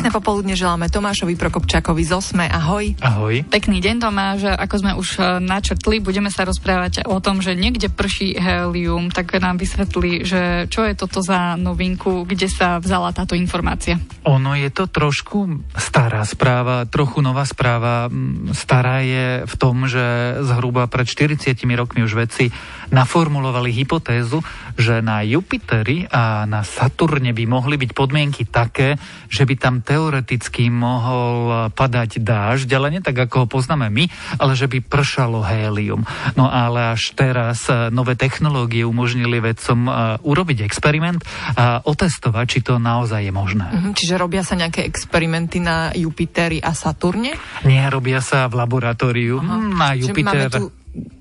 Pekné popoludne želáme Tomášovi Prokopčákovi z Osme. Ahoj. Ahoj. Pekný deň Tomáš, ako sme už e, načrtli, budeme sa rozprávať o tom, že niekde prší helium, tak nám vysvetli, že čo je toto za novinku, kde sa vzala táto informácia. Ono je to trošku stará správa, trochu nová správa. Mm, stará je v tom, že zhruba pred 40 rokmi už vedci naformulovali hypotézu, že na Jupiteri a na Saturne by mohli byť podmienky také, že by tam teoreticky mohol padať dážď, ale nie tak, ako ho poznáme my, ale že by pršalo hélium. No ale až teraz e, nové technológie umožnili vedcom e, urobiť experiment a otestovať, či to naozaj je možné. Mhm, čiže robia sa nejaké experimenty na Jupiteri a Saturne? Nie, robia sa v laboratóriu Aha. na Jupiter. Čiže máme tu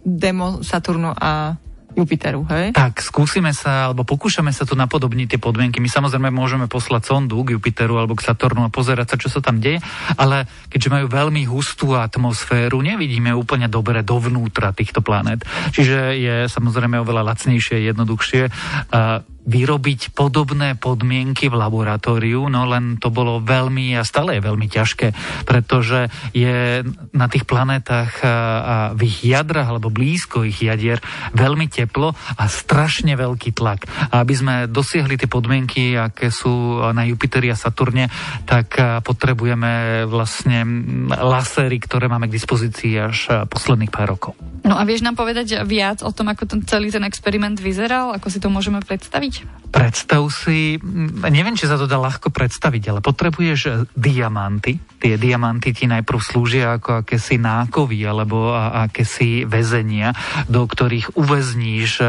demo Saturnu a Jupiteru, hej? Tak, skúsime sa, alebo pokúšame sa tu napodobniť tie podmienky. My samozrejme môžeme poslať sondu k Jupiteru alebo k Saturnu a pozerať sa, čo sa tam deje, ale keďže majú veľmi hustú atmosféru, nevidíme úplne dobre dovnútra týchto planét. Čiže je samozrejme oveľa lacnejšie, jednoduchšie vyrobiť podobné podmienky v laboratóriu, no len to bolo veľmi a stále je veľmi ťažké, pretože je na tých planetách a v ich jadrach alebo blízko ich jadier veľmi teplo a strašne veľký tlak. A aby sme dosiahli tie podmienky, aké sú na Jupiteri a Saturne, tak potrebujeme vlastne lasery, ktoré máme k dispozícii až posledných pár rokov. No a vieš nám povedať viac o tom, ako ten celý ten experiment vyzeral? Ako si to môžeme predstaviť? Predstav si, neviem, či sa to dá ľahko predstaviť, ale potrebuješ diamanty. Tie diamanty ti najprv slúžia ako akési nákovy alebo akési väzenia, do ktorých uväzníš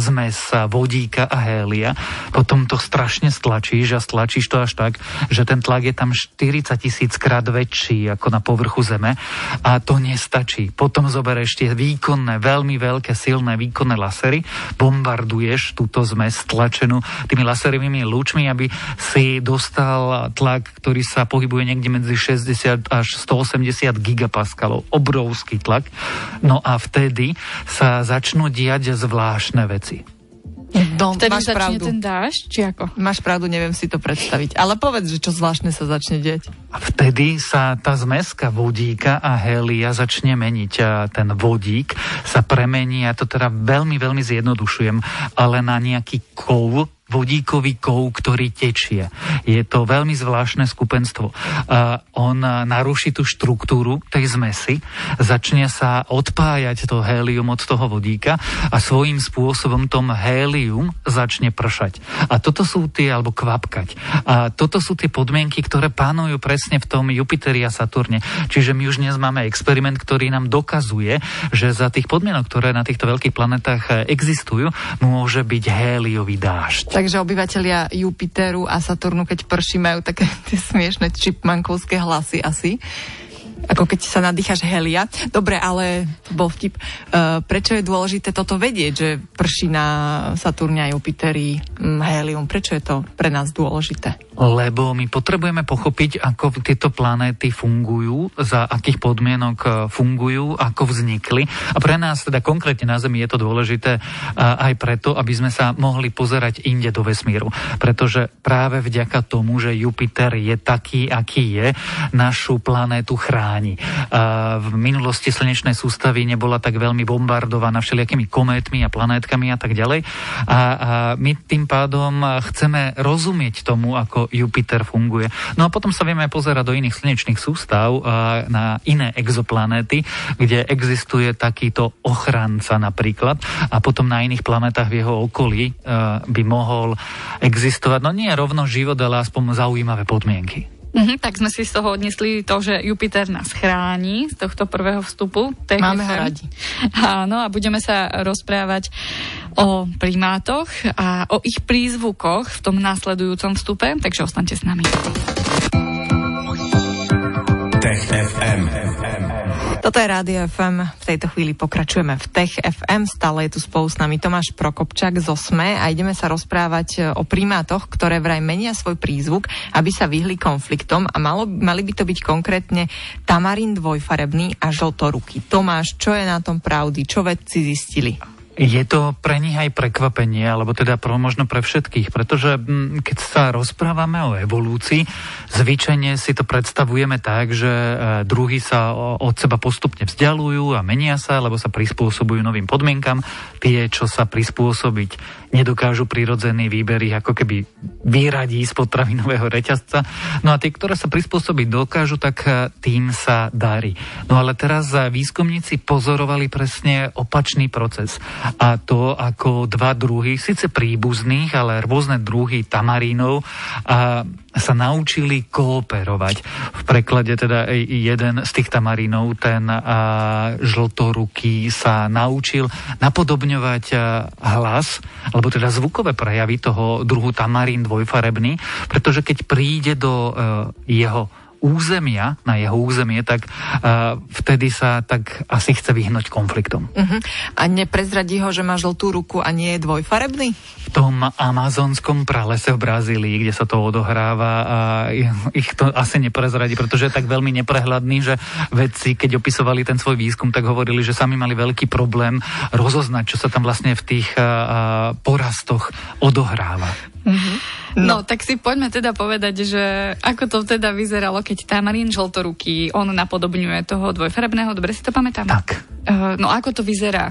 zmes vodíka a hélia. Potom to strašne stlačíš a stlačíš to až tak, že ten tlak je tam 40 tisíc krát väčší ako na povrchu Zeme a to nestačí. Potom zoberieš tie výkonné, veľmi veľké, silné výkonné lasery, bombarduješ túto zmes stlačenú tými laserovými lúčmi, aby si dostal tlak, ktorý sa pohybuje niekde medzi 60 až 180 gigapaskalov. Obrovský tlak. No a vtedy sa začnú diať zvláštne veci. No, Vtedy máš pravdu. ten dážď, či ako? Máš pravdu, neviem si to predstaviť. Ale povedz, že čo zvláštne sa začne deť. A vtedy sa tá zmeska vodíka a helia začne meniť. A ten vodík sa premení, ja to teda veľmi, veľmi zjednodušujem, ale na nejaký kov, vodíkový kov, ktorý tečie. Je to veľmi zvláštne skupenstvo. On naruší tú štruktúru tej zmesi, začne sa odpájať to hélium od toho vodíka a svojím spôsobom tom hélium začne pršať. A toto sú tie, alebo kvapkať. A toto sú tie podmienky, ktoré pánujú presne v tom Jupiteri a Saturne. Čiže my už dnes máme experiment, ktorý nám dokazuje, že za tých podmienok, ktoré na týchto veľkých planetách existujú, môže byť héliový dážď. Takže obyvateľia Jupiteru a Saturnu, keď prší, majú také tie smiešne čipmankovské hlasy asi ako keď sa nadýchaš helia. Dobre, ale bol vtip. Uh, prečo je dôležité toto vedieť, že prší na Saturne a Jupiteri um, helium? Prečo je to pre nás dôležité? Lebo my potrebujeme pochopiť, ako tieto planéty fungujú, za akých podmienok e, fungujú, ako vznikli. A pre nás teda konkrétne na Zemi je to dôležité aj preto, aby sme sa mohli pozerať inde do vesmíru. Pretože práve vďaka tomu, že Jupiter je taký, aký je, našu planétu chráni chráni. V minulosti slnečnej sústavy nebola tak veľmi bombardovaná všelijakými kométmi a planétkami a tak ďalej. A my tým pádom chceme rozumieť tomu, ako Jupiter funguje. No a potom sa vieme pozerať do iných slnečných sústav, na iné exoplanéty, kde existuje takýto ochranca napríklad a potom na iných planetách v jeho okolí by mohol existovať, no nie rovno život, ale aspoň zaujímavé podmienky. Mm-hmm, tak sme si z toho odnesli to, že Jupiter nás chráni z tohto prvého vstupu. Máme ho radi. Áno, a budeme sa rozprávať o primátoch a o ich prízvukoch v tom následujúcom vstupe, takže ostaňte s nami. Tech FM. Toto je Rádio FM. V tejto chvíli pokračujeme v Tech FM. Stále je tu spolu s nami Tomáš Prokopčak z OSME a ideme sa rozprávať e, o primátoch, ktoré vraj menia svoj prízvuk, aby sa vyhli konfliktom a malo, mali by to byť konkrétne tamarín dvojfarebný a žltoruký. Tomáš, čo je na tom pravdy? Čo vedci zistili? Je to pre nich aj prekvapenie, alebo teda pro, možno pre všetkých, pretože m, keď sa rozprávame o evolúcii, zvyčajne si to predstavujeme tak, že e, druhy sa od seba postupne vzdialujú a menia sa, lebo sa prispôsobujú novým podmienkam. Tie, čo sa prispôsobiť nedokážu prirodzený výber ich ako keby vyradí z potravinového reťazca. No a tie, ktoré sa prispôsobiť dokážu, tak e, tým sa darí. No ale teraz e, výskumníci pozorovali presne opačný proces a to ako dva druhy, síce príbuzných, ale rôzne druhy tamarínov a sa naučili kooperovať. V preklade teda jeden z tých tamarínov, ten žltoruký, sa naučil napodobňovať hlas, alebo teda zvukové prejavy toho druhu tamarín dvojfarebný, pretože keď príde do e, jeho územia, na jeho územie, tak uh, vtedy sa tak asi chce vyhnúť konfliktom. Uh-huh. A neprezradí ho, že má žltú ruku a nie je dvojfarebný? V tom amazonskom pralese v Brazílii, kde sa to odohráva, a ich to asi neprezradí, pretože je tak veľmi neprehľadný, že vedci, keď opisovali ten svoj výskum, tak hovorili, že sami mali veľký problém rozoznať, čo sa tam vlastne v tých uh, porastoch odohráva. No. no, tak si poďme teda povedať, že ako to teda vyzeralo, keď Tamarín žltoruký, on napodobňuje toho dvojfarebného, dobre si to pamätám? Tak. Uh, no ako to vyzerá?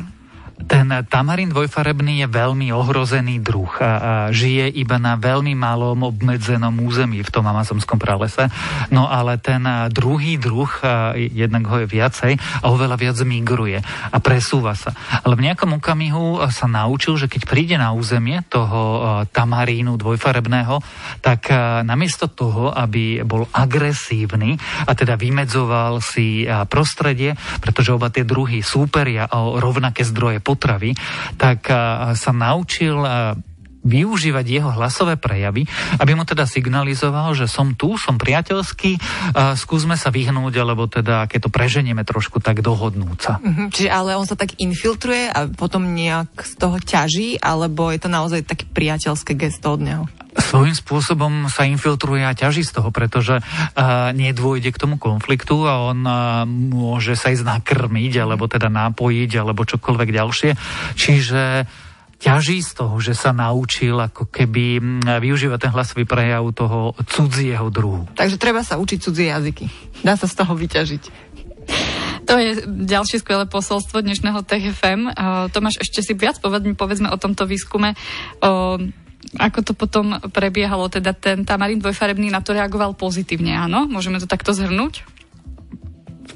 Ten tamarín dvojfarebný je veľmi ohrozený druh a, a žije iba na veľmi malom obmedzenom území v tom amazonskom pralese. No ale ten druhý druh, a jednak ho je viacej a oveľa viac migruje a presúva sa. Ale v nejakom okamihu sa naučil, že keď príde na územie toho tamarínu dvojfarebného, tak namiesto toho, aby bol agresívny a teda vymedzoval si prostredie, pretože oba tie druhy súperia o rovnaké zdroje potravy, tak sa naučil využívať jeho hlasové prejavy, aby mu teda signalizoval, že som tu, som priateľský, a skúsme sa vyhnúť, alebo teda, keď to preženieme trošku, tak dohodnúť sa. Mm-hmm, čiže ale on sa tak infiltruje a potom nejak z toho ťaží, alebo je to naozaj také priateľské gesto od neho? svojím spôsobom sa infiltruje a ťaží z toho, pretože uh, nedôjde k tomu konfliktu a on uh, môže sa ísť nakrmiť, alebo teda nápojiť, alebo čokoľvek ďalšie. Čiže ťaží z toho, že sa naučil ako keby využívať ten hlasový prejav toho cudzieho druhu. Takže treba sa učiť cudzie jazyky. Dá sa z toho vyťažiť. To je ďalšie skvelé posolstvo dnešného TFM. Tomáš, ešte si viac povedz, povedzme o tomto výskume. Ako to potom prebiehalo, teda ten tamarín dvojfarebný na to reagoval pozitívne, áno? Môžeme to takto zhrnúť?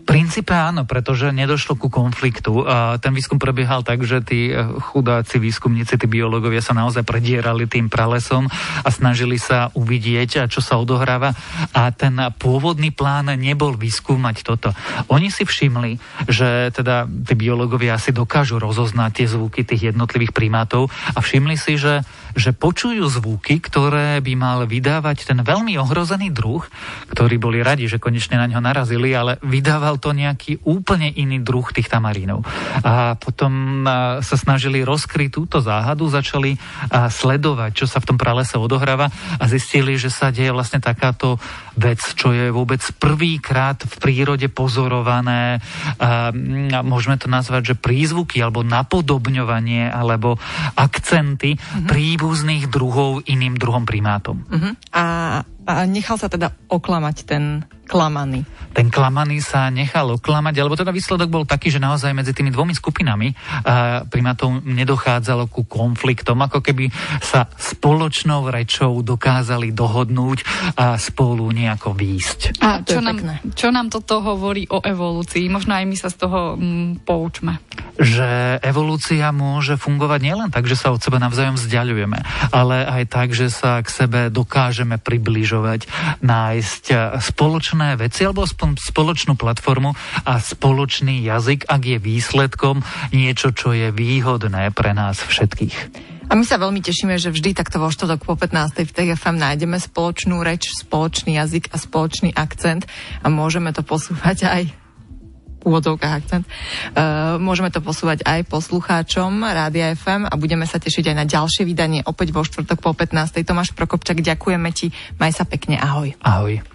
Princípe áno, pretože nedošlo ku konfliktu. A ten výskum prebiehal tak, že tí eh, chudáci výskumníci, tí biológovia sa naozaj predierali tým pralesom a snažili sa uvidieť, čo sa odohráva. A ten pôvodný plán nebol vyskúmať toto. Oni si všimli, že teda tí biológovia asi dokážu rozoznať tie zvuky tých jednotlivých primátov a všimli si, že, že počujú zvuky, ktoré by mal vydávať ten veľmi ohrozený druh, ktorí boli radi, že konečne na ňo narazili, ale vydával to nejaký úplne iný druh tých tamarínov. A potom sa snažili rozkryť túto záhadu, začali sledovať, čo sa v tom pralese odohráva a zistili, že sa deje vlastne takáto vec, čo je vôbec prvýkrát v prírode pozorované, a môžeme to nazvať, že prízvuky alebo napodobňovanie alebo akcenty mm-hmm. Príbuzných druhov iným druhom primátom. Mm-hmm. A, a nechal sa teda oklamať ten klamaný. Ten klamaný sa nechal oklamať, alebo teda výsledok bol taký, že naozaj medzi tými dvomi skupinami primátov nedochádzalo ku konfliktom, ako keby sa spoločnou rečou dokázali dohodnúť a spolu nejako výjsť. A čo, nám, čo nám toto hovorí o evolúcii? Možno aj my sa z toho mm, poučme. Že evolúcia môže fungovať nielen tak, že sa od seba navzájom vzdialujeme, ale aj tak, že sa k sebe dokážeme približovať, nájsť spoločné spoločné veci alebo spoločnú platformu a spoločný jazyk, ak je výsledkom niečo, čo je výhodné pre nás všetkých. A my sa veľmi tešíme, že vždy takto vo štvrtok po 15. v TFM nájdeme spoločnú reč, spoločný jazyk a spoločný akcent a môžeme to posúvať aj úvodzovkách akcent. Uh, môžeme to posúvať aj poslucháčom Rádia FM a budeme sa tešiť aj na ďalšie vydanie opäť vo štvrtok po 15. Tomáš Prokopčak, ďakujeme ti, maj sa pekne, ahoj. Ahoj.